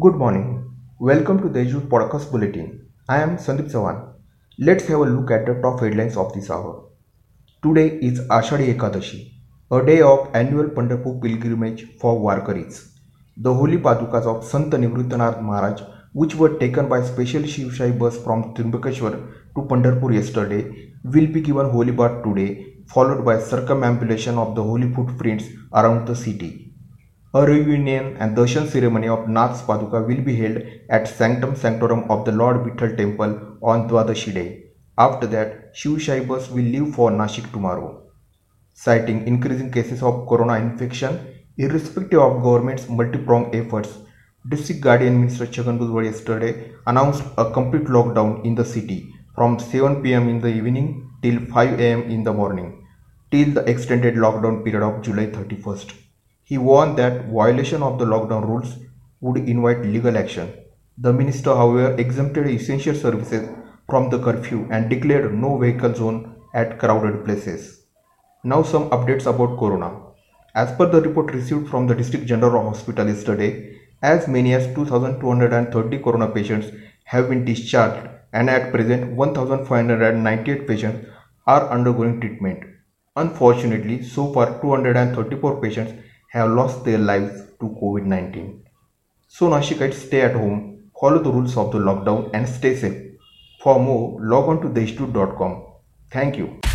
Good morning. Welcome to the Deshdoot Podcast Bulletin. I am Sandeep Sawan. Let's have a look at the top headlines of this hour. Today is Ashadi Ekadashi, a day of annual Pandharpur pilgrimage for Warkaris. The holy padukas of Sant Nivruttanath Maharaj, which were taken by special Shivshai bus from Trimbakeshwar to Pandharpur yesterday, will be given holy bath today, followed by circumambulation of the holy footprints around the city. A reunion and darshan ceremony of Nath's Paduka will be held at Sanctum Sanctorum of the Lord Vitthal Temple on Dwadashi day. After that, Shivshahi will leave for Nashik tomorrow. Citing increasing cases of corona infection, irrespective of government's multi-pronged efforts, District Guardian Minister Chhagan Bhujbal yesterday announced a complete lockdown in the city from 7 pm in the evening till 5 am in the morning, till the extended lockdown period of July 31st. He warned that violation of the lockdown rules would invite legal action. The minister, however, exempted essential services from the curfew and declared no vehicle zone at crowded places. Now, some updates about Corona. As per the report received from the District General Hospital yesterday, as many as 2,230 Corona patients have been discharged, and at present, 1,598 patients are undergoing treatment. Unfortunately, so far, 234 patients have lost their lives to COVID 19. So, Nashikites, stay at home, follow the rules of the lockdown, and stay safe. For more, log on to deshdoot.com. Thank you.